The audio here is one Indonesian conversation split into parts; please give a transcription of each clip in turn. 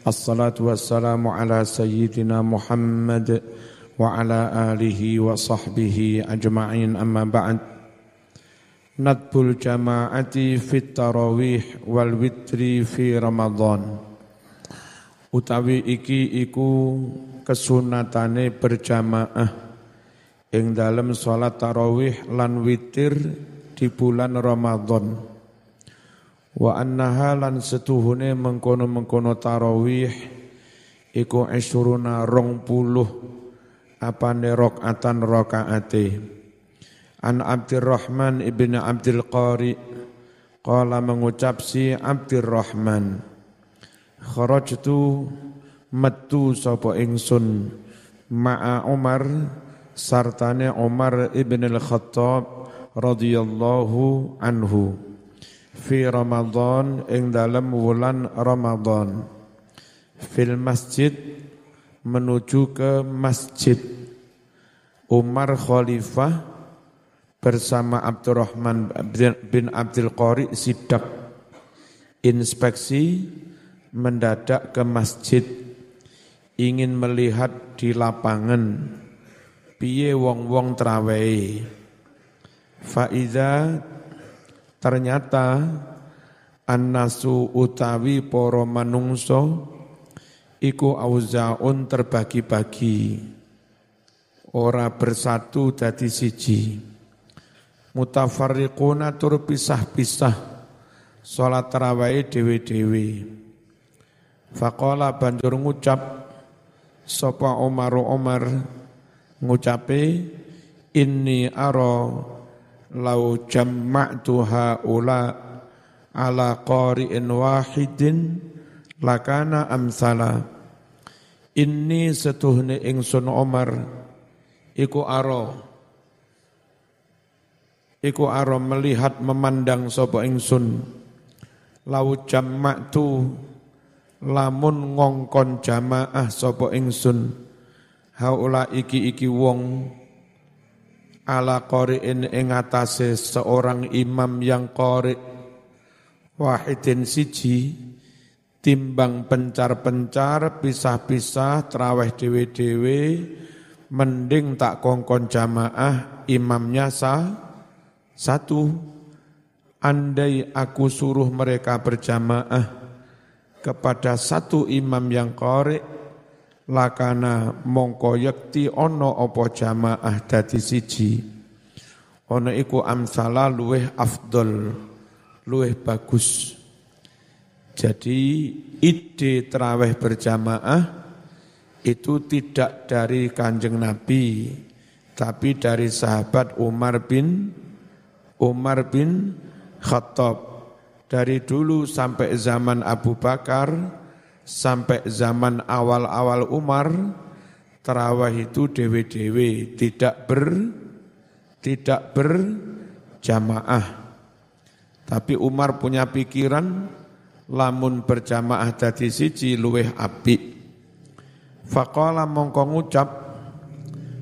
Assalatu wassalamu ala sayyidina Muhammad wa ala alihi wa sahbihi ajma'in amma jama'ati fit tarawih wal Ramadan. Utawi iki iku kesunatane berjamaah ing dalam sholat tarawih lan witir di bulan Ramadan wa annaha lan setuhune mengkono-mengkono tarawih iku isyuruna rong puluh apane rakaatan rakaate an Abdurrahman ibn Abdul Qari qala mengucap si Abdurrahman kharajtu metu sapa ingsun ma'a Umar sartane Umar ibn al-Khattab radhiyallahu anhu fi Ramadan ing dalam wulan Ramadan. Fil masjid menuju ke masjid. Umar Khalifah bersama Abdurrahman bin Abdul Qari sidak. Inspeksi mendadak ke masjid. Ingin melihat di lapangan. Piye wong-wong trawei? Faiza Ternyata annasu utawi poro manungso iku auzaun terbagi-bagi. Ora bersatu dadi siji. Mutafarriquna tur pisah-pisah salat tarawih dewe-dewe faqala banjur ngucap sapa Umar Umar ngucape inni aro lau jamma'tu haula ala qari'in wahidin lakana amsala. Inni setuhne ingsun Umar iku aro. Iku aro melihat memandang sapa ingsun. Lau jamma'tu lamun ngongkon jamaah sapa ingsun. Haula iki iki wong ala qari'in ing atase seorang imam yang qari. Wahidin siji timbang pencar-pencar pisah-pisah traweh dewe-dewe mending tak kongkon jamaah imamnya sah satu. Andai aku suruh mereka berjamaah kepada satu imam yang qari' lakana mongko yakti ono opo jamaah dadi siji. Ono iku amsala luweh afdol luweh bagus. Jadi ide teraweh berjamaah itu tidak dari kanjeng Nabi tapi dari sahabat Umar bin Umar bin Khattab. Dari dulu sampai zaman Abu Bakar sampai zaman awal-awal Umar terawih itu dewe-dewe tidak ber tidak berjamaah. Tapi Umar punya pikiran lamun berjamaah dadi siji luweh api. Faqala mongko ngucap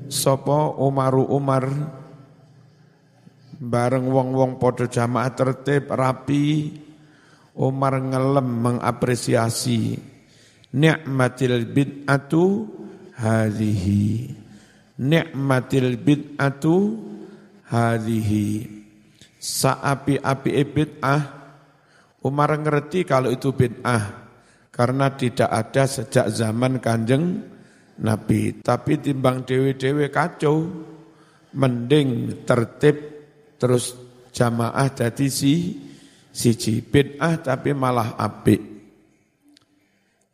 sapa Umaru Umar bareng wong-wong padha jamaah tertib rapi Umar ngelem mengapresiasi ni'matil bid'atu hadhihi ni'matil bid'atu hadhihi saapi-api bid'ah. Umar ngerti kalau itu bid'ah. Karena tidak ada sejak zaman kanjeng Nabi. Tapi timbang dewe-dewe kacau. Mending tertib terus jamaah jadi si siji. Bid'ah tapi malah apik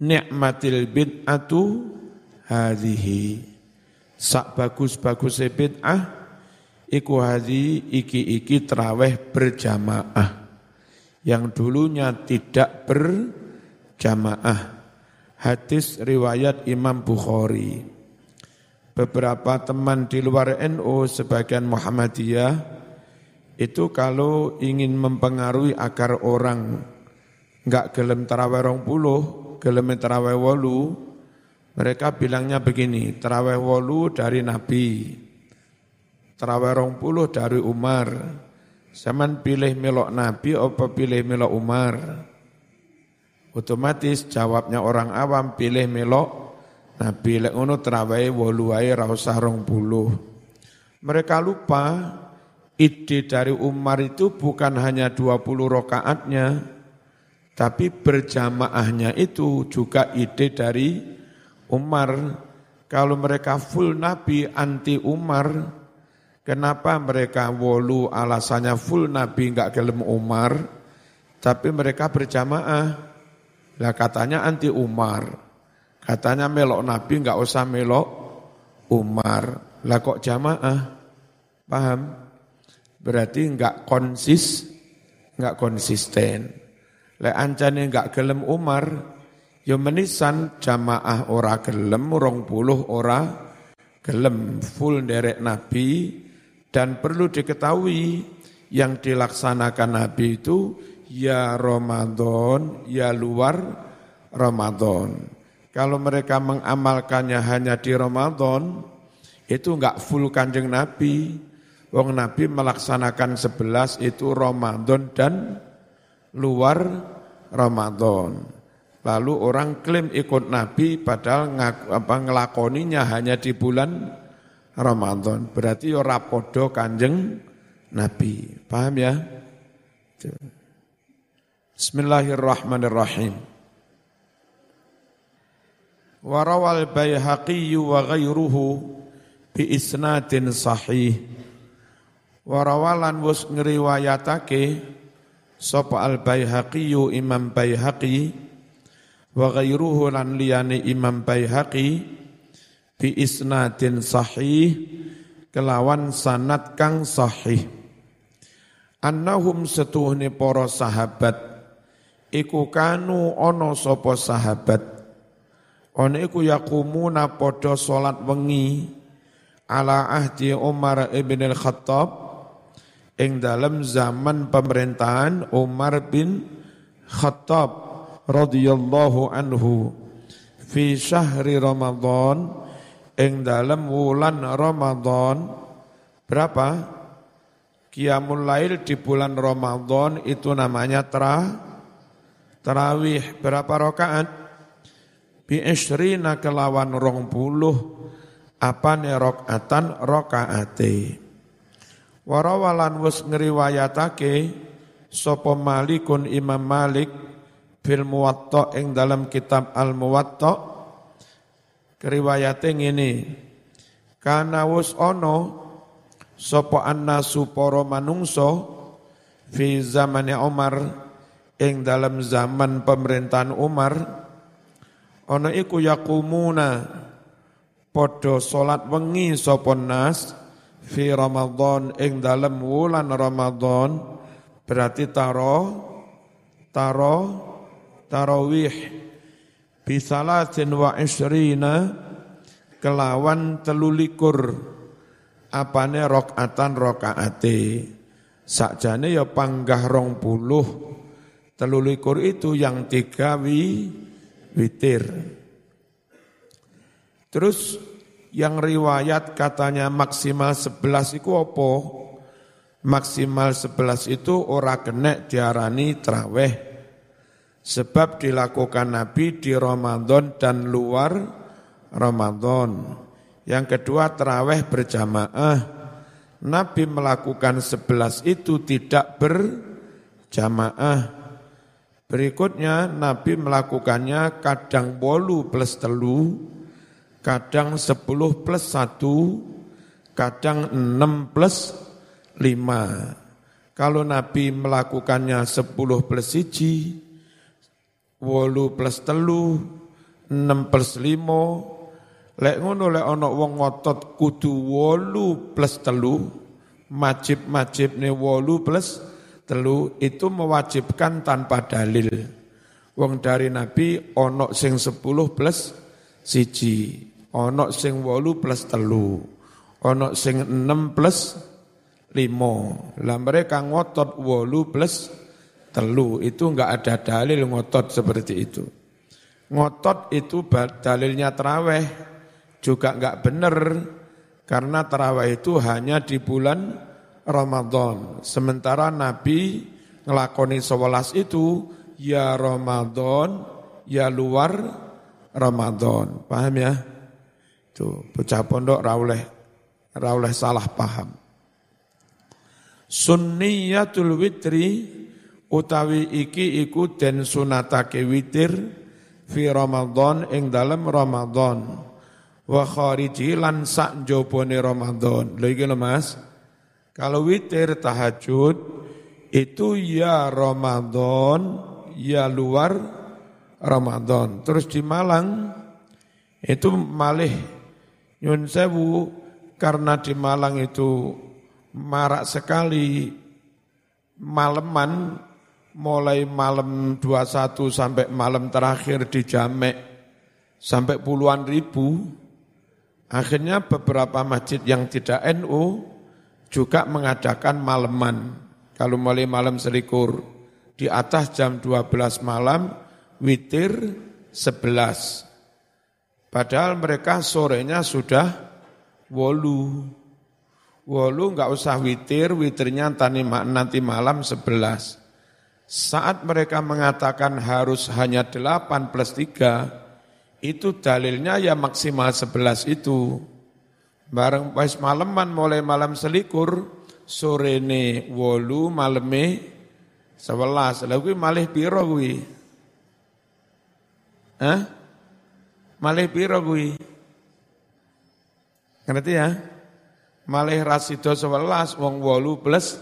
nikmatil bid'atu hadhihi sak bagus-bagus bid'ah iku hadhi iki-iki teraweh berjamaah. Yang dulunya tidak berjamaah. Hadis riwayat Imam Bukhari. Beberapa teman di luar NU sebagian Muhammadiyah itu kalau ingin mempengaruhi agar orang enggak gelem tarawih rong puluh gelem terawih wolu, mereka bilangnya begini, terawih wolu dari Nabi, terawih rong puluh dari Umar, zaman pilih melok Nabi apa pilih melok Umar? Otomatis jawabnya orang awam pilih melok Nabi. Lek ngono terawih wolu wae ra usah Mereka lupa ide dari Umar itu bukan hanya 20 rokaatnya, tapi berjamaahnya itu juga ide dari Umar. Kalau mereka full Nabi anti Umar, kenapa mereka wolu alasannya full Nabi enggak kelem Umar, tapi mereka berjamaah. Lah katanya anti Umar. Katanya melok Nabi enggak usah melok Umar. Lah kok jamaah? Paham? Berarti enggak konsis, enggak konsisten. Lek ancane enggak gelem Umar, Ya menisan jamaah ora gelem, rong puluh ora gelem, full derek Nabi, dan perlu diketahui yang dilaksanakan Nabi itu ya Ramadan, ya luar Ramadan. Kalau mereka mengamalkannya hanya di Ramadan, itu enggak full kanjeng Nabi. Wong Nabi melaksanakan sebelas itu Ramadan dan luar Ramadan. Lalu orang klaim ikut Nabi padahal ngaku, apa, ngelakoninya hanya di bulan Ramadan. Berarti ora podo kanjeng Nabi. Paham ya? Bismillahirrahmanirrahim. Warawal bayhaqi wa ghayruhu bi isnadin sahih. Warawalan wus ngriwayatake sapa al bayhaqi Imam Bayhaqi wa ghairuhu lan liyane Imam Baihaqi bi isnadin sahih kelawan sanad kang sahih. Annahum setuhne para sahabat iku kanu ana sapa sahabat. Ana iku yaqumuna padha salat wengi ala ahdi Umar ibn al-Khattab ing dalam zaman pemerintahan Umar bin Khattab radhiyallahu anhu fi syahri Ramadan ing dalam wulan Ramadan berapa? Qiyamul Lail di bulan Ramadan itu namanya tra tarawih berapa rakaat? Bi isrina kelawan rong puluh apa ne rakaatan rakaate. Warawalan wis ngriwayatake sapa Malikun Imam Malik fil muwatta ing dalam kitab al muwatta. Keriwayate ngene kana wus ana sapa annasu para manungsa fi zamane Umar ing dalam zaman pemerintahan Umar ana iku yaqumuna padha salat wengi sapa nas fi Ramadan ing dalam wulan Ramadan berarti taro taro tarawih. Bisalasin wa isrina kelawan telulikur. Apane rokaatan rokaate? Sakjane ya panggah rong puluh. Telulikur itu yang tiga wi witir. Terus yang riwayat katanya maksimal sebelas itu apa maksimal sebelas itu ora kena diarani traweh Sebab dilakukan Nabi di Ramadan dan luar Ramadan. Yang kedua terawih berjamaah. Nabi melakukan sebelas itu tidak berjamaah. Berikutnya Nabi melakukannya kadang bolu plus telu, kadang sepuluh plus satu, kadang enam plus lima. Kalau Nabi melakukannya sepuluh plus siji, wolu plus telu, enam plus limo, lek ngono lek ana wong ngotot kudu wolu plus telu, majib-majib ne wolu plus telu itu mewajibkan tanpa dalil. Wong dari Nabi ono sing sepuluh plus siji, ono sing wolu plus telu, ono sing enam plus limo. Lah mereka ngotot wolu plus telu itu enggak ada dalil ngotot seperti itu. Ngotot itu dalilnya terawih juga enggak benar karena terawih itu hanya di bulan Ramadan. Sementara Nabi ngelakoni sewelas itu ya Ramadan, ya luar Ramadan. Paham ya? Tuh, bocah pondok rauleh rauleh salah paham. Sunniyatul witri utawi iki iku den sunatake witir fi Ramadan ing dalam Ramadan wa khariji lan sak jopone Ramadan. Lho iki lho Mas. Kalau witir tahajud itu ya Ramadan, ya luar Ramadan. Terus di Malang itu malih nyun sewu karena di Malang itu marak sekali maleman mulai malam 21 sampai malam terakhir di Jamek sampai puluhan ribu. Akhirnya beberapa masjid yang tidak NU juga mengadakan maleman. Kalau mulai malam selikur, di atas jam 12 malam, witir 11. Padahal mereka sorenya sudah wolu. Wolu nggak usah witir, witirnya nanti malam 11. Saat mereka mengatakan harus hanya 8 plus 3, itu dalilnya ya maksimal 11 itu. Bareng pas malaman mulai malam selikur, sore ini wolu maleme sebelas. Lalu malih piro gue? Hah? Malih piro gue? Ngerti ya? Malih rasido sebelas, wong wolu plus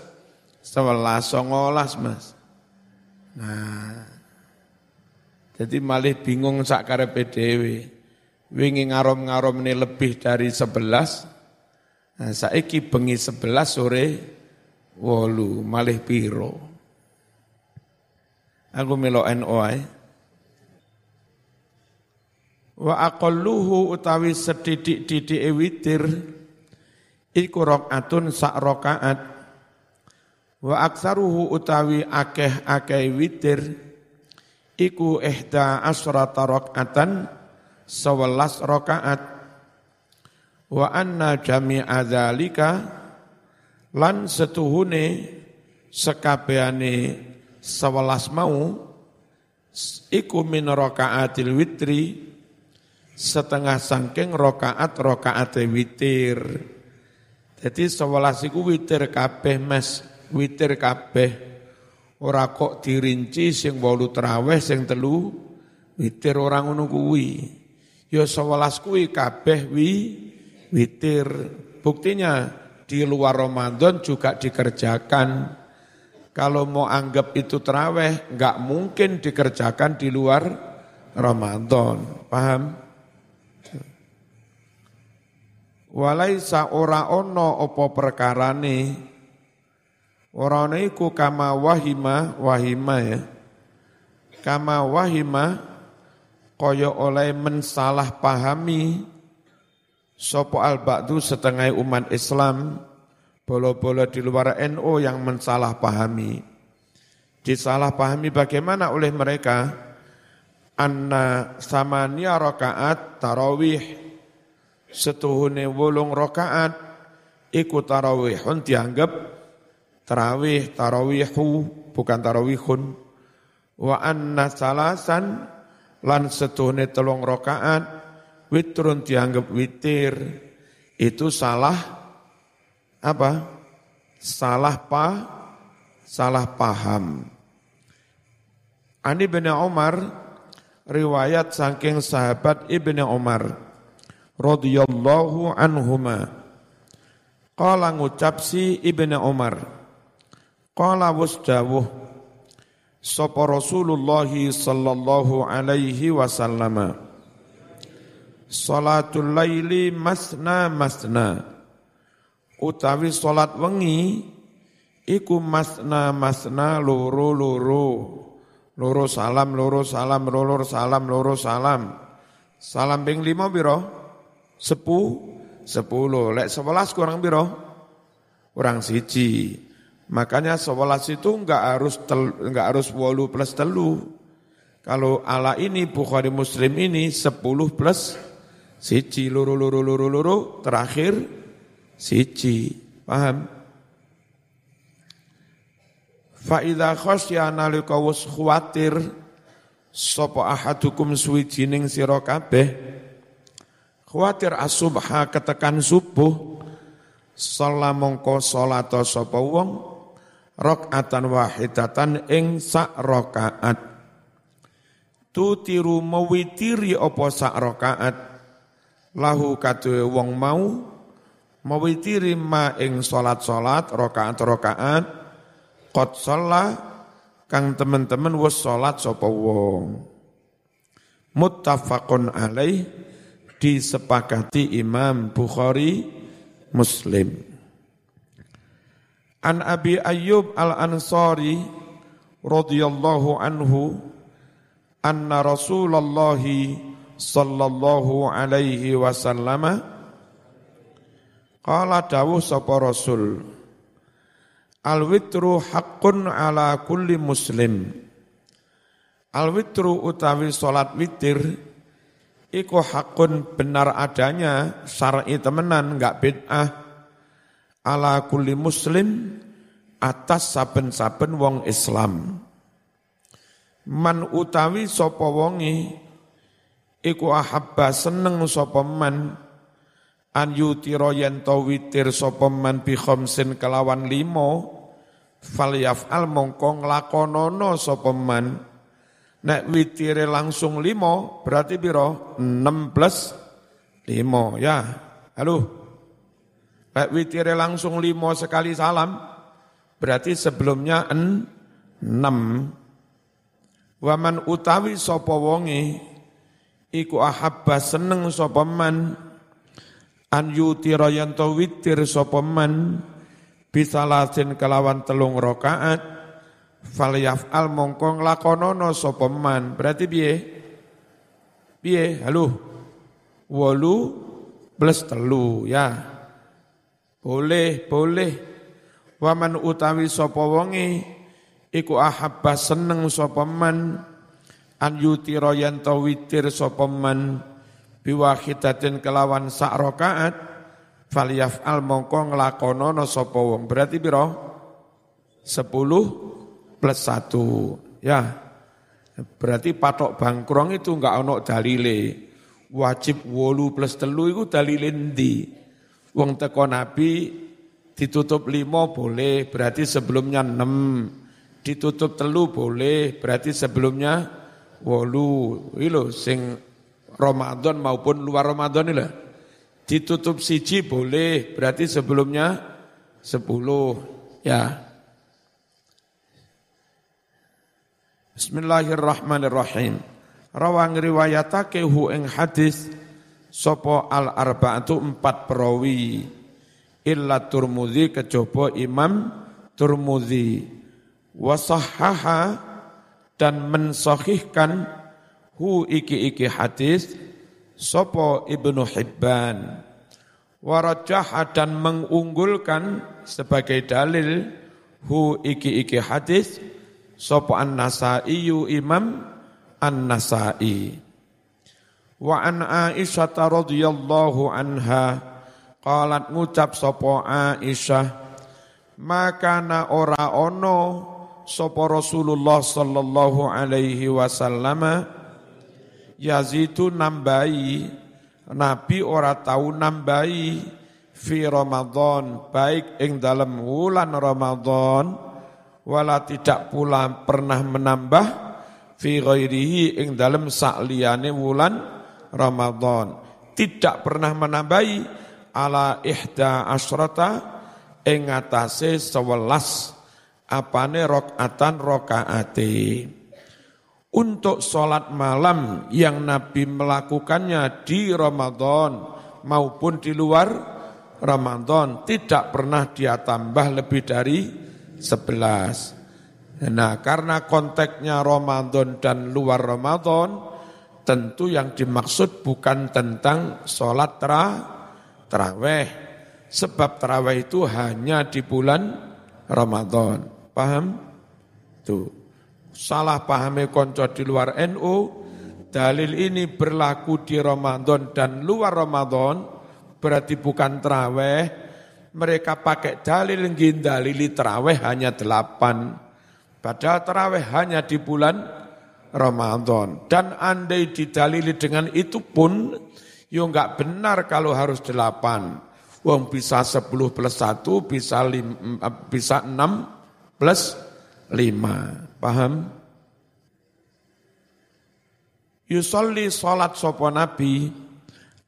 sebelas, songolas mas. Nah, jadi malih bingung sak karepe dhewe wingi ngarom-ngarom ini lebih dari sebelas, nah, saiki bengi sebelas sore, wolu malih piro. Aku melo NOI. Wa aqalluhu utawi sedidik-didik witir iku rakaatun sak rakaat. Wa aksaruhu utawi akeh-akeh witir iku ihda asrata rakaatan sewelas rokaat wa anna jami'a dzalika lan setuhune sekabehane sewelas mau iku min rakaatil witri setengah sangking rokaat rokaat witir jadi sewelas iku witir kabeh mes witir kabeh ora kok dirinci sing wolu traweh sing telu witir orang ngono kuwi Ya sewelas kuwi kabeh wi witir. Buktinya di luar Ramadan juga dikerjakan. Kalau mau anggap itu teraweh, nggak mungkin dikerjakan di luar Ramadan. Paham? Walaisa ora ono opo perkarane. Ora ono iku kama wahima wahima ya. Kama wahima kaya oleh mensalah pahami sopo al ba'du setengah umat Islam bolo-bolo di luar NU yang mensalah pahami. Disalah pahami bagaimana oleh mereka? Anna samania rakaat tarawih setuhune wolung rakaat iku tarawihun dianggap tarawih tarawihu bukan tarawihun. Wa anna salasan lan setuhne telung rokaat witrun dianggap witir. Itu salah apa? Salah pa salah paham. Ani bin Umar riwayat saking sahabat Ibnu Umar radhiyallahu anhuma. Qala ngucap si Ibnu Umar qala wasdawuh sapa Rasulullah sallallahu alaihi wasallam Salatul laili masna masna utawi salat wengi iku masna masna loro loro loro salam loro salam loro salam loro salam. Salam ping lima biro sepu sepuluh lek sebelas kurang biro kurang siji Makanya sebelas itu enggak harus tel, enggak harus wolu plus telu. Kalau ala ini Bukhari Muslim ini sepuluh plus siji luru luru luru luru terakhir siji. Paham? Fa idza khasya nalika wis khawatir sapa ahadukum suwijining sira kabeh khawatir asubha ketekan subuh. Sala mongko salata sapa wong rakaatan wahidatan ing sak rakaat. Tutiru mawitiri apa sak rakaat. Lahu kadue wong mau mawitiri ma ing salat-salat rakaat-rakaat. Qad shalla kang teman-teman wis salat sapa wong. Muttafaqun alaih disepakati Imam Bukhari Muslim. An Abi Ayyub Al-Ansari radhiyallahu anhu anna Rasulullah sallallahu alaihi wasallam qala dawuh sapa Rasul Al witru haqqun ala kulli muslim Al witru utawi salat witir iku hakun benar adanya syar'i temenan enggak bid'ah. Ala kulli muslim atas saben-saben wong Islam. Man utawi sapa wonge iku ahabba seneng sapa man. An yutira yen witir sapa man bi khamsin kelawan limo falyaf'al mongko nglakonono sapa man Nek witire langsung limo, berarti biro? 6 plus 5, ya. Halo? Nek witire langsung limo sekali salam, berarti sebelumnya 6. Waman utawi sopo wongi, iku ahabba seneng sopo man, an yutira yanto witir sopo man, bisalasin kelawan telung rokaat, al mongko nglakonono sapa man. Berarti piye? Piye? Halo. Wolu plus telu ya. Boleh, boleh. Waman utawi sapa wonge iku ahabba seneng sapa man an yutira yen witir sapa man biwahidatin kelawan sak rakaat al mongko nglakonono sapa wong. Berarti pira? 10 plus satu. Ya, berarti patok bangkrong itu enggak ono dalile. Wajib wolu plus telu itu dalile ndi. Wong teko Nabi ditutup limo boleh, berarti sebelumnya enam. Ditutup telu boleh, berarti sebelumnya wolu. Ini sing Ramadan maupun luar Ramadan ini Ditutup siji boleh, berarti sebelumnya sepuluh. Ya, Bismillahirrahmanirrahim. Rawang riwayatake hu ing hadis sopo al arba'atu empat perawi illa Turmudi kecoba Imam Turmudi wasahaha dan mensahihkan hu iki-iki hadis sopo Ibnu Hibban warajaha dan mengunggulkan sebagai dalil hu iki-iki hadis Sopo an-nasai imam an-nasai. Wa an Aisyah radhiyallahu anha qalat ngucap sopo Aisyah maka na ora ono sopo Rasulullah sallallahu alaihi wasallam yazitu nambahi Nabi ora tahu nambahi fi Ramadan baik ing dalam wulan Ramadan wala tidak pula pernah menambah fi ghairihi ing dalam sakliyane wulan Ramadan. Tidak pernah menambahi ala ihda asrata ing atase sewelas apane rakaatan rakaate. Untuk sholat malam yang Nabi melakukannya di Ramadan maupun di luar Ramadan tidak pernah dia tambah lebih dari 11. Nah, karena konteksnya Ramadan dan luar Ramadan, tentu yang dimaksud bukan tentang sholat terawih. Sebab terawih itu hanya di bulan Ramadan. Paham? Tuh. Salah pahami konco di luar NU, dalil ini berlaku di Ramadan dan luar Ramadan, berarti bukan terawih, mereka pakai dalil dalili terawih hanya delapan. Padahal terawih hanya di bulan Ramadan. Dan andai didalili dengan itu pun, yo nggak benar kalau harus delapan. Wong bisa sepuluh plus satu, bisa, lim, bisa enam plus lima. Paham? Yusolli sholat sopo nabi,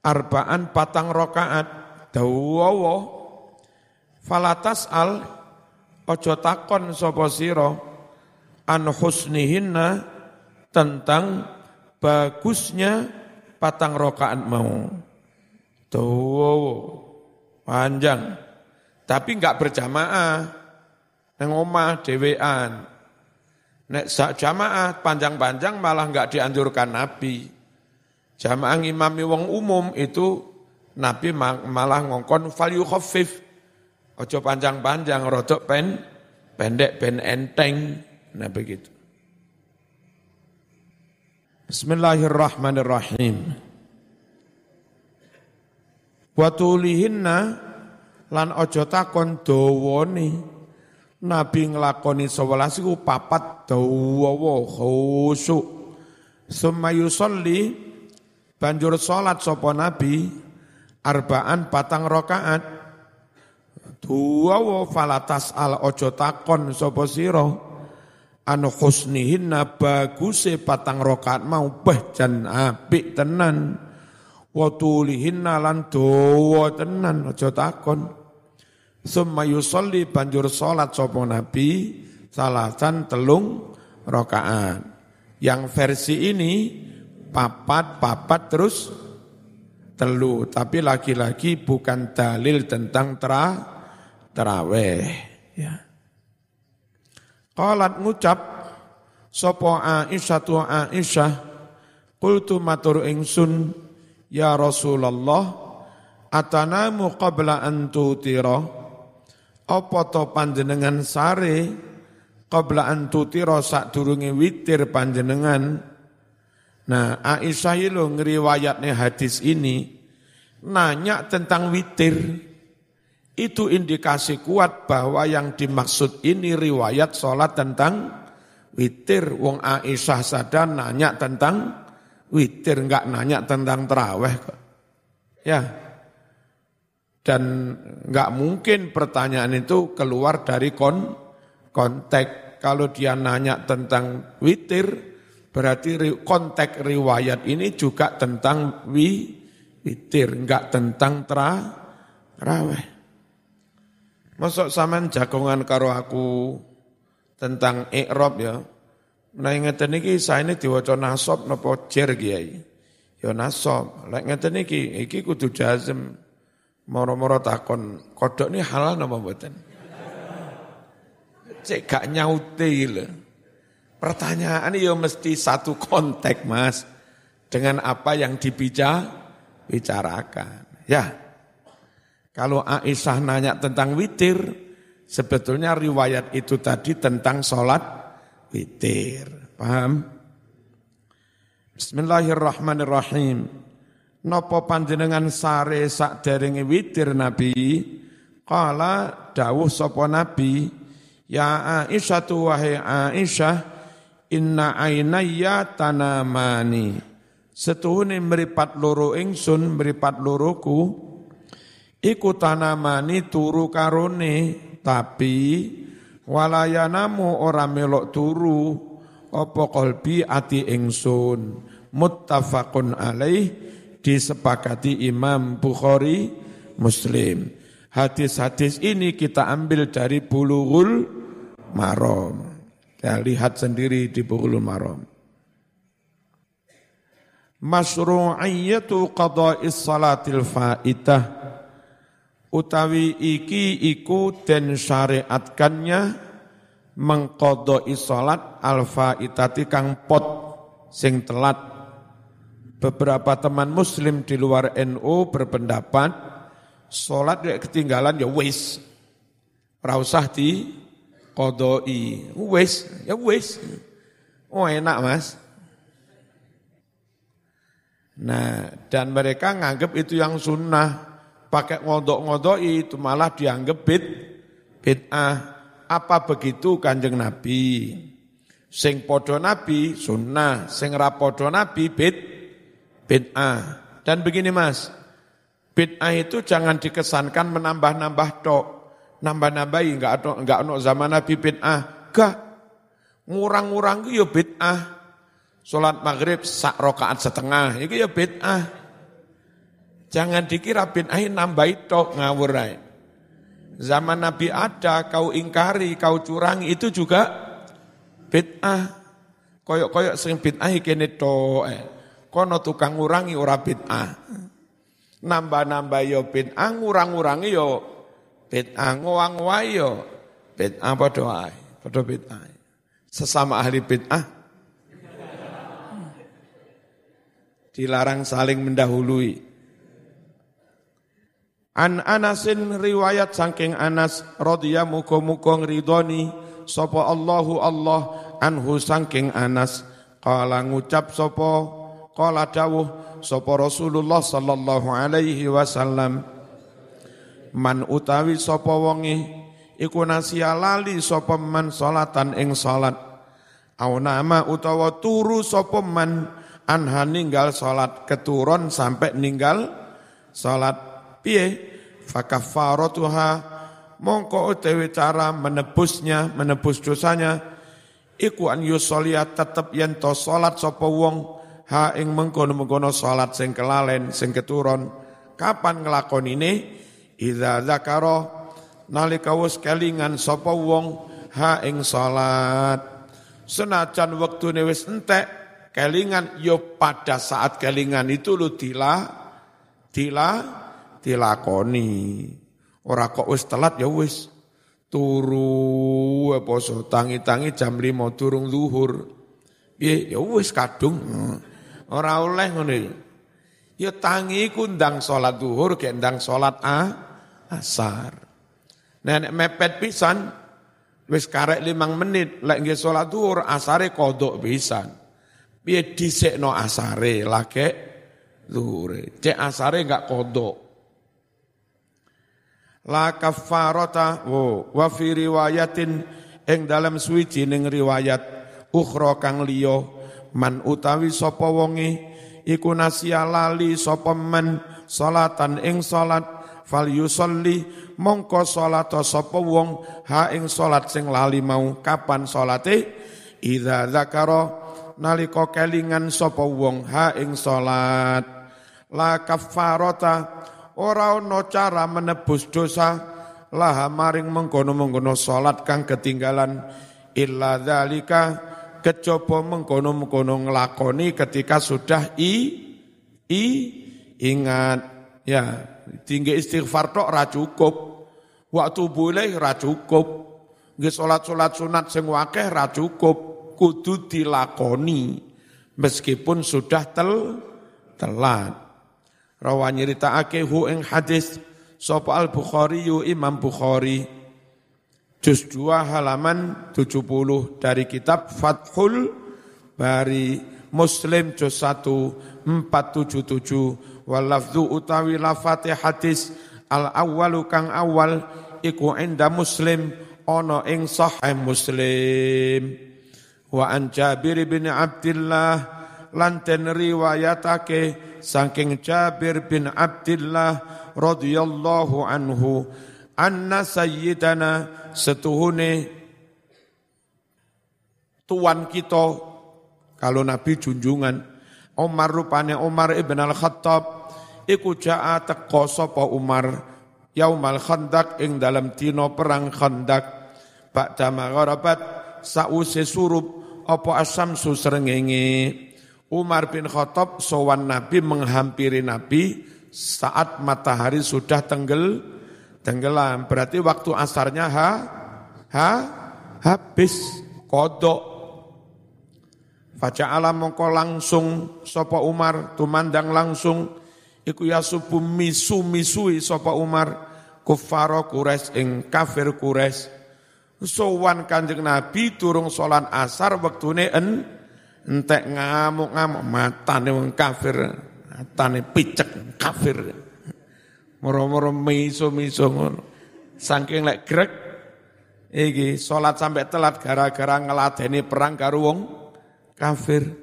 arbaan patang rokaat, dawawo, falatas al, ojo takon siro, an husnihinna, tentang bagusnya patang rokaat mau. Dawawo, panjang. Tapi enggak berjamaah, nengomah dewean. Nek sak jamaah panjang-panjang malah enggak dianjurkan Nabi. Jamaah imami wong umum itu Nabi malah ngongkon fal yukhaffif. Ojo panjang-panjang, rodok pen, pendek pen enteng. Nah begitu. Bismillahirrahmanirrahim. Watulihinna lan ojo takon dawone Nabi ngelakoni sewelas iku papat dawa khusyuk. Summa yusolli banjur salat sapa Nabi arbaan patang rakaat. Dawa falatas al ojo takon sapa sira anu husnihinna baguse patang rakaat mau beh jan apik tenan. Wa tulihinna lan dawa tenan ojo takon. Summa yusolli banjur sholat sopo Nabi salatan telung rokaan. Yang versi ini papat-papat terus telu. Tapi lagi-lagi bukan dalil tentang tera, teraweh. Ya. Qalat ngucap sopo Aisyah tu Aisyah Kultu matur ingsun ya Rasulullah atanamu qabla an tutira apa to panjenengan sare qabla an tutira sadurunge witir panjenengan nah Aisyah lo ngriwayatne hadis ini nanya tentang witir itu indikasi kuat bahwa yang dimaksud ini riwayat sholat tentang witir. Wong Aisyah sadar nanya tentang witir, enggak nanya tentang terawih Ya, dan nggak mungkin pertanyaan itu keluar dari kon konteks. Kalau dia nanya tentang witir, berarti konteks riwayat ini juga tentang wi, witir, nggak tentang tra, raweh. Masuk saman jagongan karo aku tentang ikrob ya. Nah ngeten iki saene diwaca nasab napa jer kiai. Ya nasab. Lek ngeten iki iki kudu jazm. Moro-moro takon, kodok ini halal nama buatan? Cek gak nyauti lho. Pertanyaan ya mesti satu konteks mas. Dengan apa yang dibicarakan. Ya, kalau Aisyah nanya tentang witir, sebetulnya riwayat itu tadi tentang sholat witir. Paham? Bismillahirrahmanirrahim. Nopo panjenengan sare sak witir Nabi? Kala dawuh sapa Nabi, Ya Aisyah tu wahai Aisyah, inna ainaya tanamani. Setuhune meripat loro ingsun, meripat loroku, iku tanamani turu karone, tapi walayanamu ora melok turu, opo kolbi ati ingsun. Muttafaqun alaih, disepakati Imam Bukhari Muslim. Hadis-hadis ini kita ambil dari Bulughul Maram. Ya, lihat sendiri di Bulughul Maram. Masru'iyatu qada'is salatil fa'idah utawi iki iku den syariatkannya mengkodoi salat al faitati kang pot sing telat beberapa teman muslim di luar NU berpendapat sholat ya ketinggalan ya wis. Rausah di kodoi. Wis, ya wis. Oh enak mas. Nah, dan mereka nganggap itu yang sunnah. Pakai ngodok-ngodoi itu malah dianggap bid, bid'ah. apa begitu kanjeng Nabi? Sing podo Nabi sunnah, sing rapodo Nabi bid bid'ah. Dan begini mas, bid'ah itu jangan dikesankan menambah-nambah tok. Nambah-nambahi, enggak ada enggak ada zaman Nabi bid'ah. Enggak. Ngurang-ngurang itu ya bid'ah. Salat maghrib sak rokaat setengah, itu ya bid'ah. Jangan dikira bid'ah nambahi tok ngawur aja. Zaman Nabi ada, kau ingkari, kau curangi, itu juga bid'ah. Koyok-koyok sing bid'ah kene to. Eh. Kono tukang ngurangi ora bid'ah. Nambah-nambah yo bid'ah, ngurang-ngurangi yo bid'ah, ngowang-ngowai yo bid'ah padha wae, padha bid'ah. Sesama ahli bid'ah dilarang saling mendahului. An Anasin riwayat saking Anas radhiya muga-muga ngridoni sapa Allahu Allah anhu saking Anas. Kala ngucap sapa kala dawuh sapa Rasulullah sallallahu alaihi wasallam. Man utawi sapa wonge iku nasia lali sapa man salatan ing salat. Au nama utawa turu sapa man anha ninggal salat keturun sampai ninggal salat Piye? Fakafaratuha. Mongko utawi cara menebusnya, menebus dosanya. Iku an yusolia tetep yen to salat sapa wong. Ha ing mengkono-mengkono salat sing kelalen sing keturun kapan ini? idza zakara. Nalika wis kelingan sapa wong ha ing salat. Senajan wektune wis entek kelingan yo pada saat kelingan itu lu dila dila dilakoni. Ora kok wis telat ya wis turu poso tangi-tangi jam 5 turung zuhur. Piye ya wis kadung. Ora oleh ngene. Ya tangi ku ndang salat zuhur ke ndang salat a asar. Nenek mepet pisan wis karek limang menit lek nggih salat zuhur asare kodok pisan. Piye dhisikno asare lagi zuhure. Cek asare enggak kodok la kafarata wo wa fi riwayatin ing dalam suwiji ning riwayat ukhra kang liya. Man utawi sapa wonge iku nasia lali sapa man salatan ing salat fal yusalli mongko salat sapa wong ha ing salat sing lali mau kapan salate? Idza zakara nalika kelingan sapa wong ha ing salat. La kafarata ora ana cara menebus dosa. Laha maring mengkono-mengkono salat kang ketinggalan. Illa dzalika kejaba mengkono-mengkono nglakoni ketika sudah i i ingat. Ya tinggi istighfar tok ora cukup. Waktu boleh ra cukup. Nggih salat-salat sunat sing akeh ra cukup. Kudu dilakoni. Meskipun sudah tel telat rawa nyeritakake hu ing hadis sapa al Bukhari yu Imam Bukhari. Juz 2 halaman 70 dari kitab Fathul Bari Muslim juz 1 477 wal utawi lafate hadis al awwalu kang awal iku enda Muslim ana ing sahih Muslim. Wa an Jabir bin Abdullah lanten riwayatake saking Jabir bin Abdullah radhiyallahu anhu anna sayyidana setuhune tuan kita kalau Nabi junjungan Umar rupane Umar ibn al-Khattab iku jaa teko sapa Umar yaumal khandak ing dalam dina perang khandak ba'da magharabat sause surup apa asam susrengenge Umar bin Khattab sowan Nabi menghampiri Nabi saat matahari sudah tenggel tenggelam. Berarti waktu asarnya ha, ha habis kodok. Faja alam mongko langsung sopo Umar tumandang langsung iku yasubu misu misui sopo Umar kufaro kures ing kafir kures. Sowan kanjeng Nabi turung solan asar waktune en entek ngamuk-ngamuk matane wong kafir, matane picek kafir. Moro-moro miso-miso ngono. Saking lek grek Iki salat sampai telat gara-gara ngeladeni perang karo wong kafir.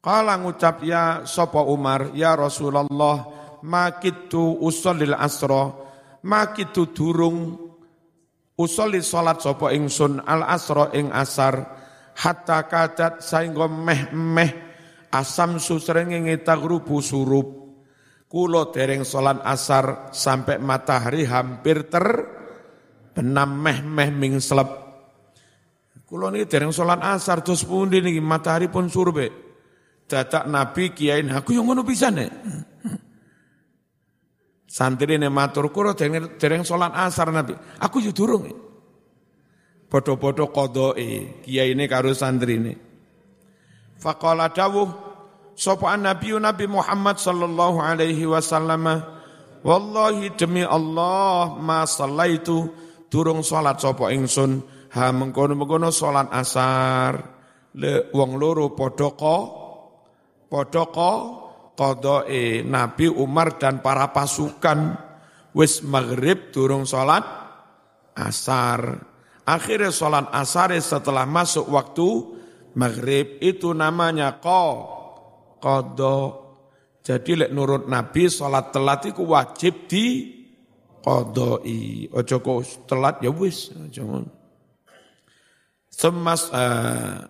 Kala ngucap ya sapa Umar, ya Rasulullah, makitu usallil asra, makitu durung usolli salat sapa ingsun al asra ing asar hatta kadat saengga meh-meh asam susrenge ngitagrubu surup. Kulo dereng salat asar sampai matahari hampir ter benam meh-meh ming selep. Kulo niki dereng salat asar terus pundi niki matahari pun surbe. Dadak Nabi kiai aku yang ngono pisan nek. Santri ne matur kulo dereng dereng asar Nabi. Aku yo durung. Bodoh-bodoh kodoe kiai ini karo santri ini. Faqala dawuh sapa Nabi Nabi Muhammad sallallahu alaihi wasallam Wallahi demi Allah ma sallaitu durung salat sapa ingsun? Ha mengkono-mengkono salat asar. Le wong loro padha ko padha ko qadae Nabi Umar dan para pasukan. Wis maghrib durung salat asar akhirnya salat asar setelah masuk waktu maghrib. Itu namanya ko qada jadi lek nurut Nabi salat telat itu wajib di qadai aja kok telat ya wis. Ngono semas uh,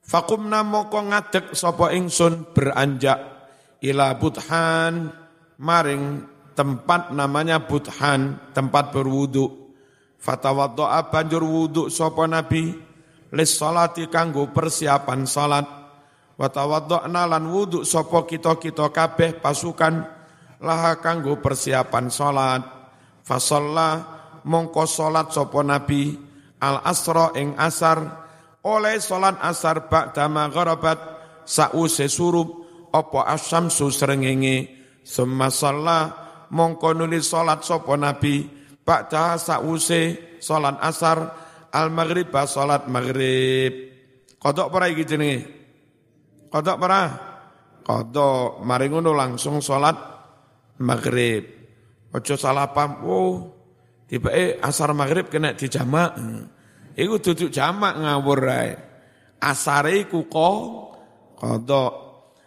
fakumna moko ngadeg sapa ingsun beranjak ila buthan maring tempat namanya buthan tempat berwudu fatawaddoa banjur wudu sapa nabi lis salati kanggo persiapan salat. Watawaddo'na lan wudu sapa kita-kita kabeh pasukan laha kanggo persiapan salat. Fasalla mongko salat sapa Nabi al asra ing asar. Oleh salat asar ba'da maghribat sause surup apa asyamsu srengenge? Summa shalla mongko nuli salat sapa Nabi ba'da sause salat asar al maghrib salat maghrib kodok para iki jenenge kodok para kodok mari ngono langsung salat maghrib Ojo salah paham. Oh, tiba eh asar maghrib kena dijamak. Iku duduk jamak ngawur ae. Asare iku ko kodok.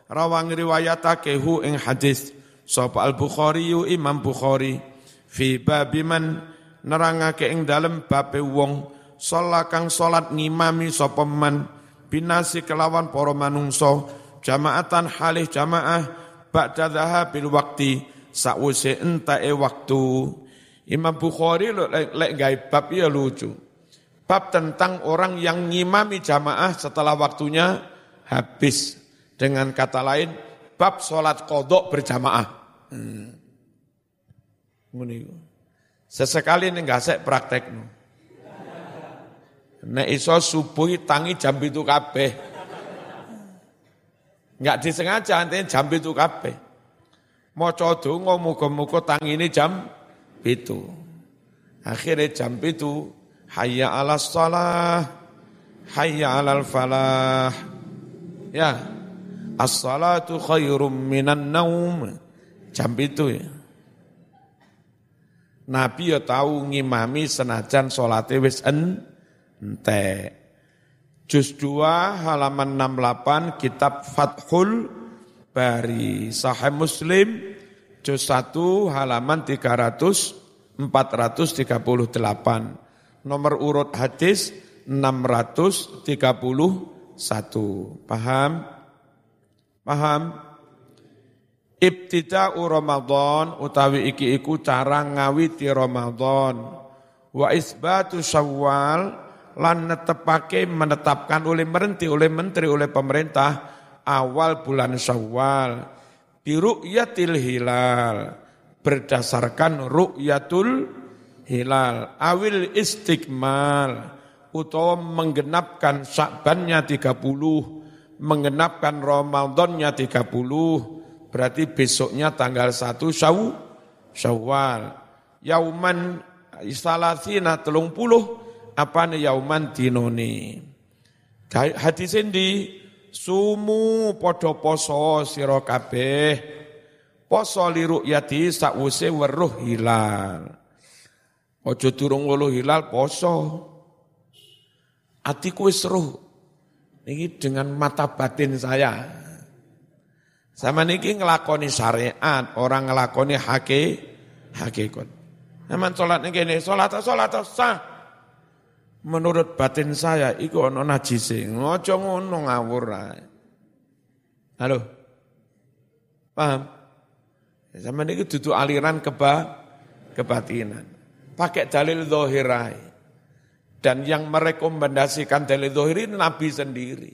Rawang riwayatake hu ing hadis sapa Al-Bukhari yu Imam Bukhari fi babiman nerangake ing dalem babe wong salat kang salat ngimami sapa man binasi kelawan para manungsa jamaatan halih jamaah ba'da dhahabil waqti sakwise entake waktu Imam Bukhari lek lek bab ya lucu. Bab tentang orang yang ngimami jamaah setelah waktunya habis. Dengan kata lain, bab sholat kodok berjamaah. Hmm. Sesekali ini enggak saya praktek. Nek iso subuh tangi jam itu kabeh. Enggak disengaja, nanti jam itu kabeh maca donga muga-muga tangine jam itu. Akhirnya jam itu hayya 'alas shalah, hayya 'alal falah. Ya. As-salatu khairum minan naum. Jam itu ya. Nabi ya tahu ngimami senajan salate wis ente. Juz 2 halaman 68 kitab Fathul Bari Sahih Muslim juz 1 halaman 300 438 nomor urut hadis 631 paham? Paham Ibtida'u Ramadan utawi iki iku cara ngawiti Ramadan. Wa isbatu Syawal lan netepake menetapkan oleh merenti oleh menteri oleh pemerintah awal bulan Syawal. Biru'yatil hilal berdasarkan ru'yatul hilal. Awil istiqmal utawa menggenapkan Syakbannya 30 menggenapkan Ramadannya 30 berarti besoknya tanggal 1 Syaw Syawal yauman salasina telung puluh apa nih yauman dinoni hadis ini Sumu podo poso sira kabeh. Poso li ru'yati sakwise weruh hilal. Ojo durung wolu hilal poso. Atiku wis. Ini dengan mata batin saya. Sama niki ngelakoni syariat, orang ngelakoni hake, hakikat. Naman sholat ini gini, sholat sholat sah. Menurut batin saya, iku ono najise, ngojo ngono ngawur. Halo? Paham? Sama ini duduk aliran keba, kebatinan. Pakai dalil dohirai. Dan yang merekomendasikan dalil dohiri Nabi sendiri.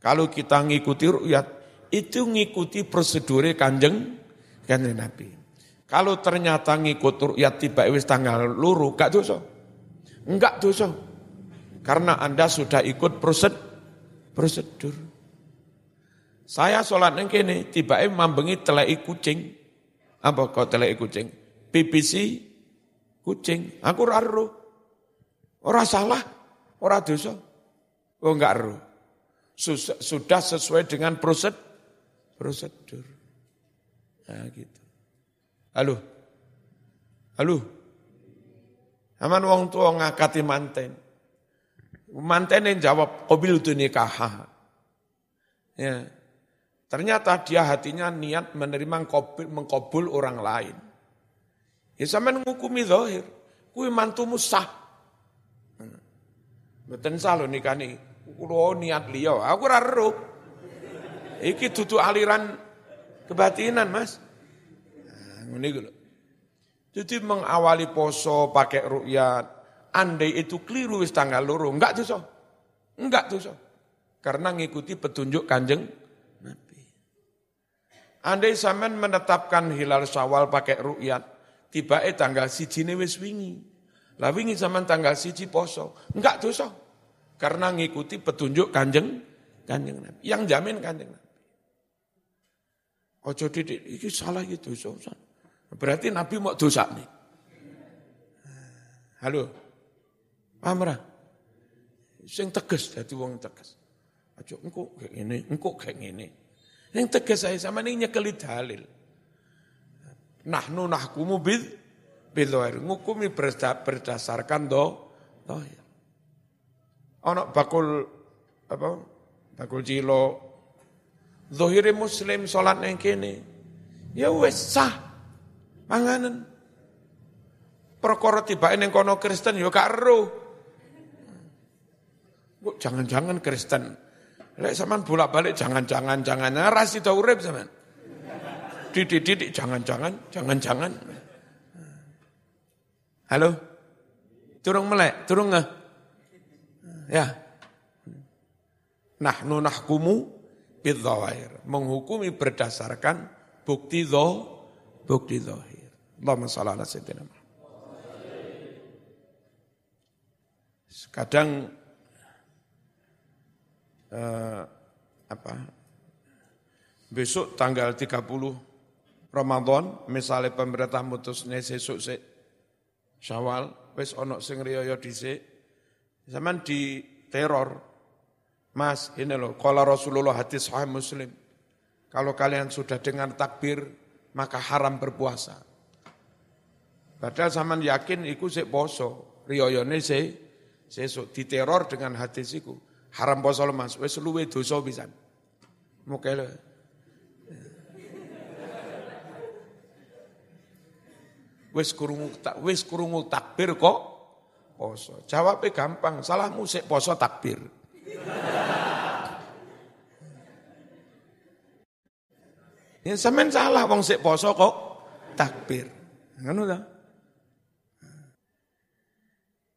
Kalau kita ngikuti rukyat, itu ngikuti prosedur kanjeng, kanjeng Nabi. Kalau ternyata ngikut rukyat tiba wis tanggal luru, gak dosa. Enggak dosa. Karena Anda sudah ikut prosedur. prosedur. Saya sholat yang kini, tiba mambengi telai kucing. Apa kau telai kucing? BBC kucing. Aku raru. Orang salah, orang dosa. Oh enggak ru. Sudah sesuai dengan prosedur. Prosedur. Nah gitu. Halo. Halo. Aman wong tua ngakati manten. Manten yang jawab, kobil itu nikah. Ya. Ternyata dia hatinya niat menerima mengkobul, mengkobul orang lain. Ya sama ngukumi zahir. Kui mantumu sah. Betul salah nikah nih. Kulo niat liya, aku raro. Iki tutu aliran kebatinan, Mas. Nah, ini gitu. Jadi mengawali poso pakai rukyat, andai itu keliru wis tanggal loro, enggak so. Enggak so. Karena ngikuti petunjuk kanjeng Andai sampean menetapkan hilal syawal pakai rukyat, tiba eh tanggal siji wis wingi. Lah wingi sampean tanggal siji poso. Enggak dosa. Karena ngikuti petunjuk kanjeng, kanjeng Nabi. Yang jamin kanjeng Nabi. Ojo didik, ini salah gitu. dosa. Berarti Nabi mau dosa nih. Halo. Paham? Sing tegas dadi wong tegas. Aja engko kayak ngene, engko kayak ngene. Yang tegas saya sama ini nyekeli dalil. Nahnu nahkumu bil bidohir. Ngukumi berdasarkan do dohir. Ono bakul apa? Bakul cilo. Dohiri muslim sholat yang kini. Ya wes sah. Panganan. Perkara tiba yang kono Kristen ya gak Jangan-jangan Kristen Lek sampean bolak-balik jangan-jangan jangan ras itu urip sampean. Didik-didik jangan-jangan jangan-jangan. Halo? Turung melek, turung nggak? Ya. Nahnu nahkumu bidzawair. Menghukumi berdasarkan bukti dho, bukti zahir. Allahumma shalli ala sayyidina Kadang eh, apa besok tanggal 30 Ramadan misalnya pemerintah mutusnya sesuk se Syawal wis ono sing riyo dhisik zaman di teror Mas, ini loh, kalau Rasulullah hadis sahih Muslim, kalau kalian sudah dengar takbir, maka haram berpuasa. Padahal zaman yakin iku sik poso, riyoyone se sesuk diteror dengan hadis iku. Haram poso Mas, wis luwe dosa pisan. Mukel. Wis kurungu wis kurungu takbir kok poso. Jawabnya gampang, salahmu sik poso takbir. Ya semen salah wong sik poso kok takbir. Ngono ta?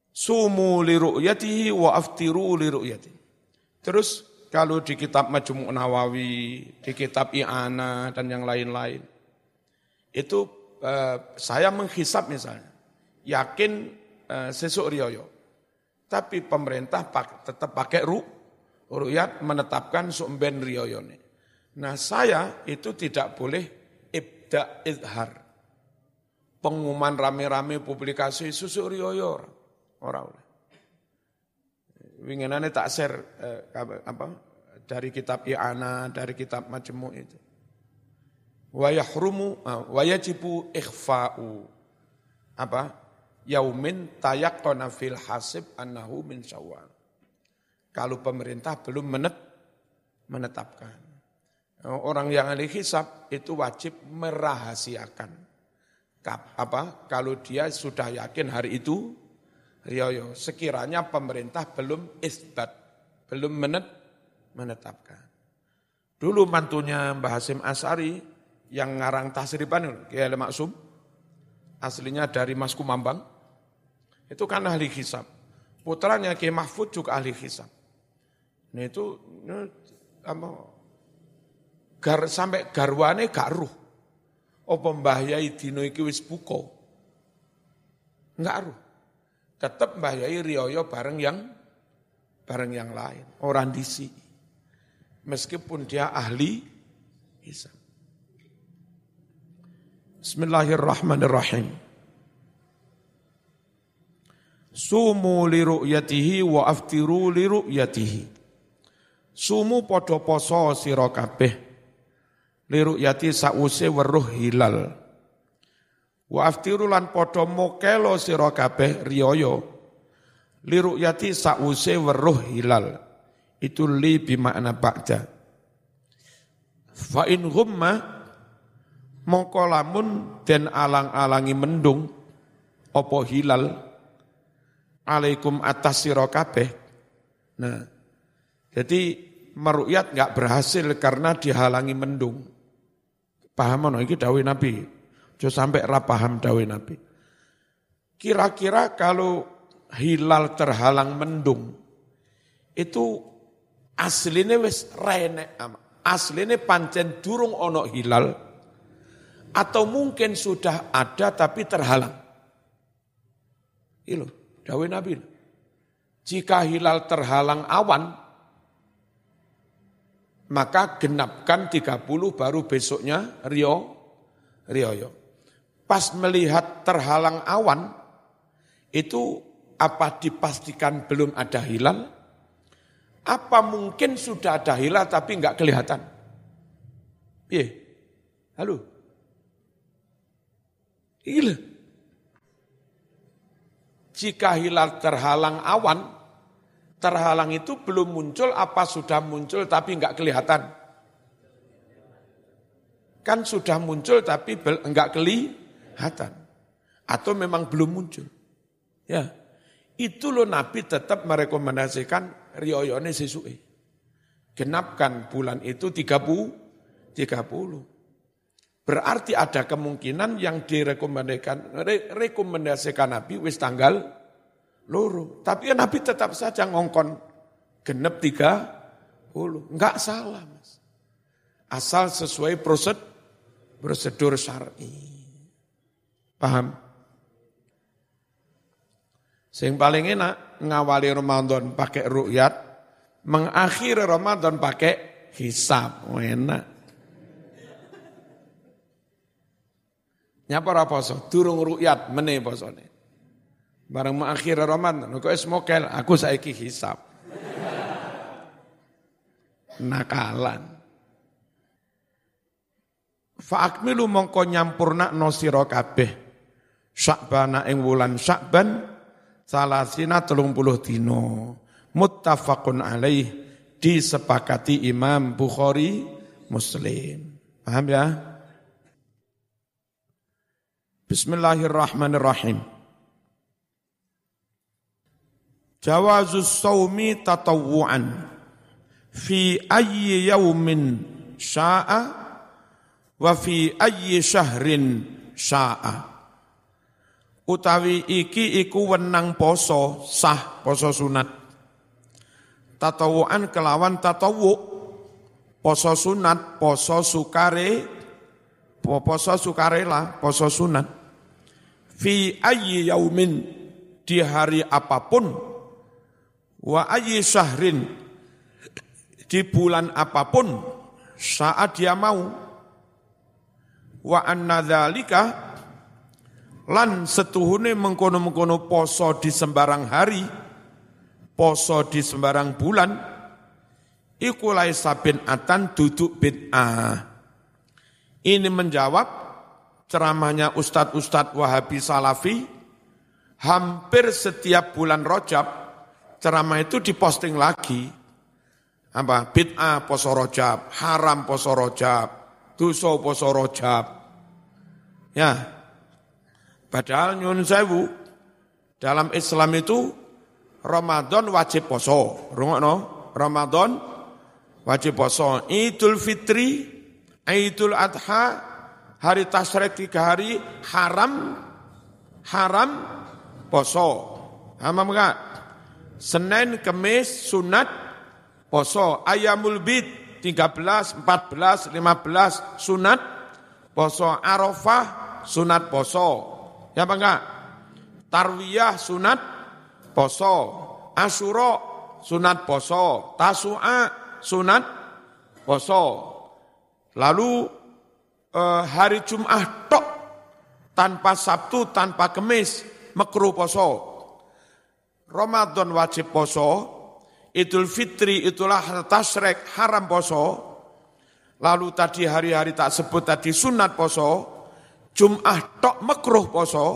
Sumu li ru'yatihi wa aftiru li ru'yatihi. Terus kalau di kitab Majmu' Nawawi, di kitab I'ana dan yang lain-lain, itu eh, saya menghisap misalnya, yakin eh, sesuk riyoyo. Tapi pemerintah pak, tetap pakai ru, ruyat menetapkan sumben riyoyone. Nah saya itu tidak boleh ibda idhar. Pengumuman rame-rame publikasi susu riyoyo. Orang winginane tak share eh, apa dari kitab I'ana, dari kitab Majmu itu. Wa yahrumu ah, wa yajibu ikhfa'u apa? yaumin tayaqqana fil hasib annahu min syawal. Kalau pemerintah belum menet, menetapkan. Orang yang ahli hisab itu wajib merahasiakan. Apa? Kalau dia sudah yakin hari itu, riyo sekiranya pemerintah belum isbat, belum menet, menetapkan. Dulu mantunya Mbah Hasim Asari yang ngarang tasriban, Kiai Maksum, aslinya dari Mas Kumambang, itu kan ahli hisab. Putranya Kiai Mahfud juga ahli hisab. Nah itu ini, apa, gar, sampai garwane gak ruh. Apa Mbah Yai dino iki wis buka. Enggak ruh. Tetap Mbah Yai riyoyo bareng yang bareng yang lain, orang disi. Meskipun dia ahli hisab. Bismillahirrahmanirrahim. Sumu li ru'yatihi wa aftiru li. Sumu podo poso sira kabeh li ru'yati sause weruh hilal. Wa aftiru lan podo mokelo sira kabeh riyaya liru'yati sa'use weruh hilal. Itu li bimakna ba'da. Fa in ghumma mongko lamun den alang-alangi mendung apa hilal alaikum atas sira kabeh. Nah, jadi meru'yat enggak berhasil karena dihalangi mendung. Paham ono iki dawuh Nabi. Jo sampai ra paham dawuh Nabi. Kira-kira kalau hilal terhalang mendung, itu aslinya wis rene, aslinya pancen durung ono hilal, atau mungkin sudah ada tapi terhalang. Itu, dawe Nabi. Jika hilal terhalang awan, maka genapkan 30 baru besoknya Rio, Rioyo. Pas melihat terhalang awan, itu apa dipastikan belum ada hilal? Apa mungkin sudah ada hilal tapi enggak kelihatan? Iya. Halo. Gila. Jika hilal terhalang awan, terhalang itu belum muncul, apa sudah muncul tapi enggak kelihatan? Kan sudah muncul tapi enggak kelihatan. Atau memang belum muncul. Ya. Itu loh Nabi tetap merekomendasikan rioyone sesuai. Genapkan bulan itu 30, 30. Berarti ada kemungkinan yang direkomendasikan rekomendasikan Nabi wis tanggal loro. Tapi ya Nabi tetap saja ngongkon genep 30. Enggak salah mas. Asal sesuai prosedur, prosedur syar'i. Paham? Sing paling enak ngawali Ramadan pakai rukyat, mengakhiri Ramadan pakai hisab. Oh, enak. Nyapa ora poso, durung rukyat meneh posone. Bareng mengakhiri Ramadan, kok es mokel, aku saiki hisab. Nakalan. Fa'akmilu mongko nyampurna no sira kabeh. Syakbana ing wulan Syakban salasina telung puluh dino muttafaqun alaih disepakati Imam Bukhari Muslim. Paham ya? Bismillahirrahmanirrahim. Jawazus saumi tatawuan fi ayyi yaumin sya'a wa fi ayyi syahrin sya'a. Utawi iki iku wenang poso sah poso sunat. Tatawuan kelawan tatawu poso sunat poso sukare poso sukarela poso sunat. Fi ayyi yaumin di hari apa pun wa ayyi syahrin di bulan apa pun saat dia mau wa anna dzalika lan setuhune mengkono-mengkono poso di sembarang hari, poso di sembarang bulan, iku sabin atan duduk bid'ah. Ini menjawab ceramahnya Ustadz-Ustadz Wahabi Salafi, hampir setiap bulan Rojab ceramah itu diposting lagi. Apa? Bid'ah poso Rojab, haram poso Rojab, dosa poso Rojab. Ya. Padahal nyun sewu dalam Islam itu Ramadan wajib poso. Rungokno, Ramadan wajib poso. Idul Fitri, Idul Adha, hari tasrek tiga hari haram, haram poso. Paham enggak? Senin, Kemis, sunat, poso. Ayamul bid, 13, 14, 15, sunat, poso. Arafah, sunat poso. Ya apa enggak? Tarwiyah, sunat, poso. Asyura, sunat poso. Tasu'a, sunat poso. Lalu eh, hari Jumat tok tanpa Sabtu, tanpa Kemis, mekruh poso. Ramadan wajib poso, Idul Fitri itulah tasrek haram poso. Lalu tadi hari-hari tak sebut tadi sunat poso, Jum'ah tok mekruh poso.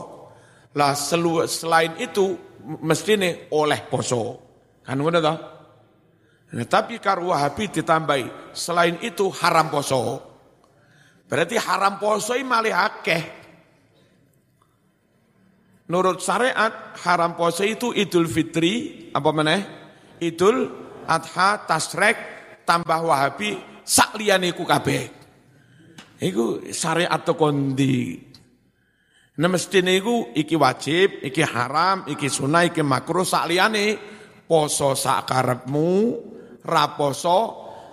Lah selain itu mesti nih oleh poso. Kan ngono toh? Nah, tapi karo Wahabi ditambahi selain itu haram poso. Berarti haram poso ini malih akeh. Nurut syariat haram puasa itu Idul Fitri apa meneh? Idul Adha, Tasrek, tambah Wahabi sak liyane iku kabeh. Iku syariat kondi. Nah mestine iki wajib, iki haram, iki sunah, iki makruh sak poso sak karepmu, ra poso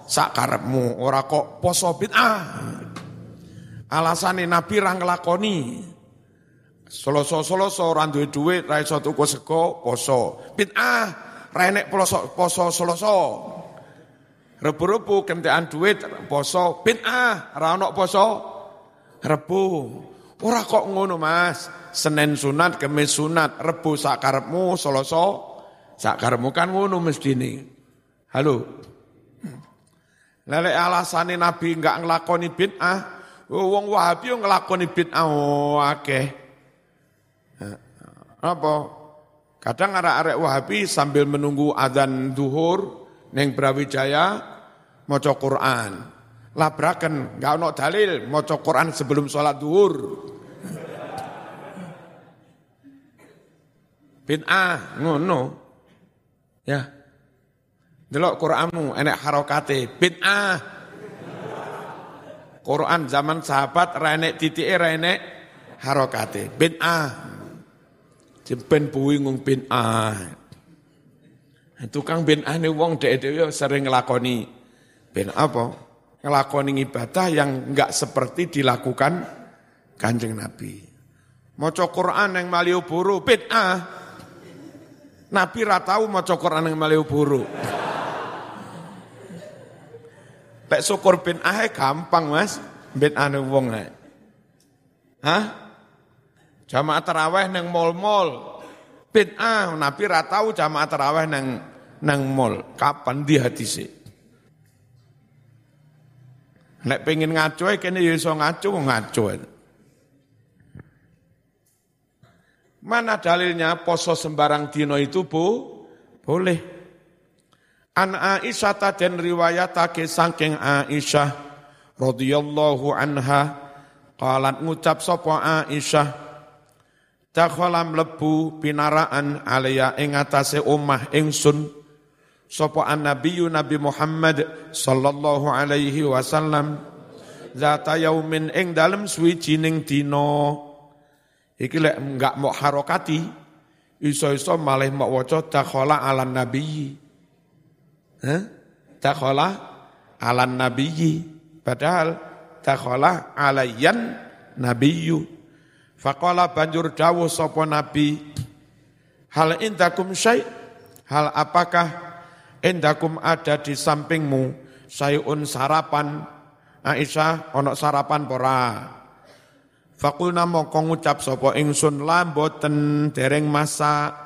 sak ora kok poso bid'ah. Alasane Nabi ra nglakoni. Soloso-soloso ora duwe dhuwit, ra iso tuku sego, poso. Bid'ah, ra enek poso poso soloso. Rebu-rebu kentekan duit poso, bid'ah, ra ono poso rebu. Ora kok ngono, Mas. Senin sunat, Kemis sunat, rebu sakarepmu, soloso sakarepmu kan ngono mestine. Halo. Lele alasane Nabi enggak nglakoni bid'ah, wong Wahabi yo nglakoni bid'ah oh akeh. Apa? Kadang arek-arek Wahabi sambil menunggu adzan duhur neng Brawijaya maca Quran. Labraken, enggak ono dalil maca Quran sebelum sholat duhur. Bid'ah ngono. Ya. Delok Quranmu enek harokate bid'ah. Quran zaman sahabat ra enek titike ra enek harokate bid'ah. Jempen buing bin ah. Tukang bin ah nih wong dek dek sering ngelakoni bin apa? Ngelakoni ibadah yang enggak seperti dilakukan kanjeng Nabi. Maca Quran yang Malioboro ah. Nabi ratau maca Quran yang Malioboro. Lek syukur bin ah gampang mas, bin ah wong Hah? Jamaah taraweh neng mall-mall. Bid'ah, Nabi ratau jamaah taraweh neng neng mall. Kapan di sih? Nek pengen ngaco kene ya iso ngaco ngaco. Mana dalilnya poso sembarang dino itu bu? Boleh. An Aisyah dan riwayatake saking Aisyah radhiyallahu anha qalat ngucap sapa Aisyah Dakhala mlebu pinaraan alaya ing atase omah ingsun. Sapa annabiyyu Nabi Muhammad sallallahu alaihi wasallam. Zata yaumin ing dalem suwijining dina. Iki lek enggak mau harokati iso-iso malih mau waca dakhala ala nabiyyi. Hah? Dakhala ala nabiyyi. Padahal dakhala alayyan nabiyyu Faqala banjur dawuh sapa Nabi, hal indakum syai' hal apakah indakum ada di sampingmu? Sayun sarapan. Aisyah ono sarapan pora Fakulna mongko ngucap sapa ingsun la mboten dereng masak.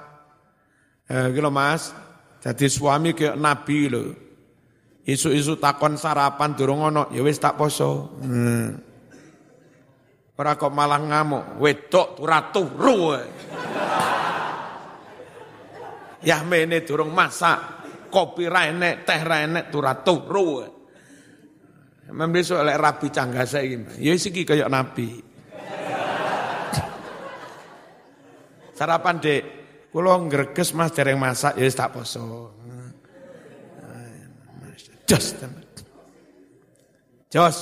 Eh gitu Mas. Jadi suami ke Nabi lho. Isu-isu takon sarapan durung ono ya wis tak poso. Hmm. Ora kok malah ngamuk, wedok ora turu. Ya mene durung masak, kopi ra enek, teh ra enek, turu turu. Membesok lek rabi canggasa iki. Ya kaya nabi. Sarapan Dek. Kula ngreges Mas dereng masak ya tak poso. Jos teman. Jos.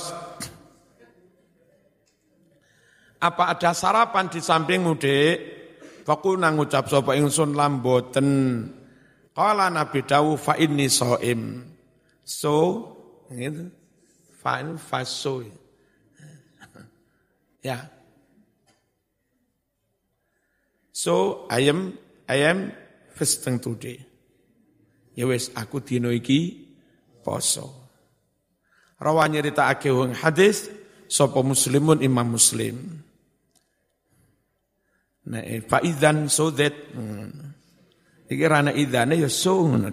Apa ada sarapan di sampingmu, Dek? Faku nang ucap sapa ingsun lamboten. Kala Nabi Dawu fa inni soim. So, gitu. Fa'in faso. Ya. So, I am, I am fasting today. Ya wis aku dino iki poso. Rawa nyeritakake hadis sapa muslimun imam muslim. Nah, eh, fa idzan so that hmm. iki rana idzane ya so ngono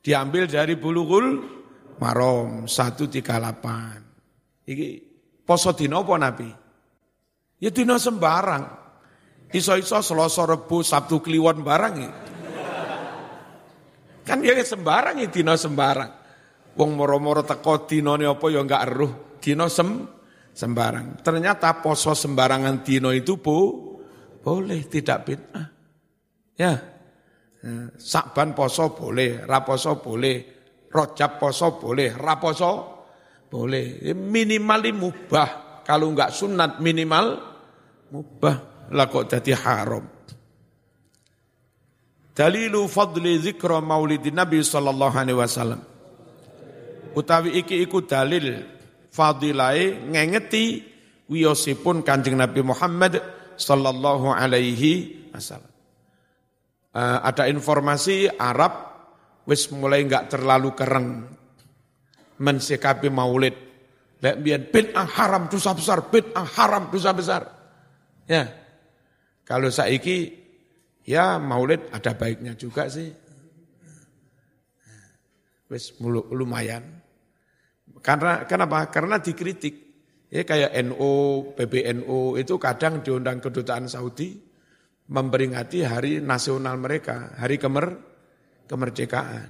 Diambil dari bulughul marom 138. Iki poso dina apa Nabi? Ya dina sembarang. Iso-iso Selasa Rebo Sabtu Kliwon barang ya. Kan ya sembarang ya dina sembarang. Wong moro-moro teko dinane apa ya enggak eruh. Dina sem sembarang. Ternyata poso sembarangan dino itu bu, boleh tidak bid'ah. Ya. Sakban poso boleh, raposo boleh, rojab poso boleh, raposo boleh. Minimal mubah. Kalau enggak sunat minimal mubah. Lah kok jadi haram. Dalilu fadli zikra maulidin Nabi sallallahu alaihi wasallam. Utawi iki iku dalil fadilai ngengeti wiyosipun Kanjeng Nabi Muhammad sallallahu alaihi wasallam. Uh, ada informasi Arab wis mulai enggak terlalu kereng mensikapi maulid. Lek biyen bid'ah haram dosa besar, bid'ah haram dosa besar. Ya. Kalau saiki ya maulid ada baiknya juga sih. Wis lumayan. Karena kenapa? Karena dikritik. Ya kayak NU, PBNU itu kadang diundang kedutaan Saudi memperingati hari nasional mereka, hari kemer kemerdekaan.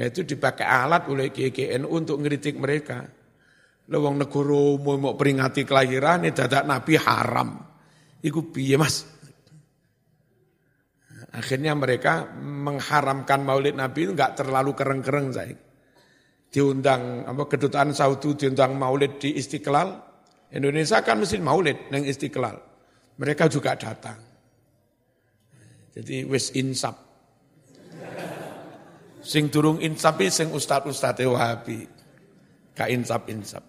Nah itu dipakai alat oleh GGNU untuk ngeritik mereka. Lewang negoro mau, mau peringati kelahiran ini dadak Nabi haram. Iku piye mas? Akhirnya mereka mengharamkan maulid Nabi itu enggak terlalu kereng-kereng saya diundang apa kedutaan Saudi diundang Maulid di Istiqlal. Indonesia kan mesti Maulid neng Istiqlal. Mereka juga datang. Jadi wis insap. Sing durung insap sing ustad-ustad Wahabi. Ka insap-insap.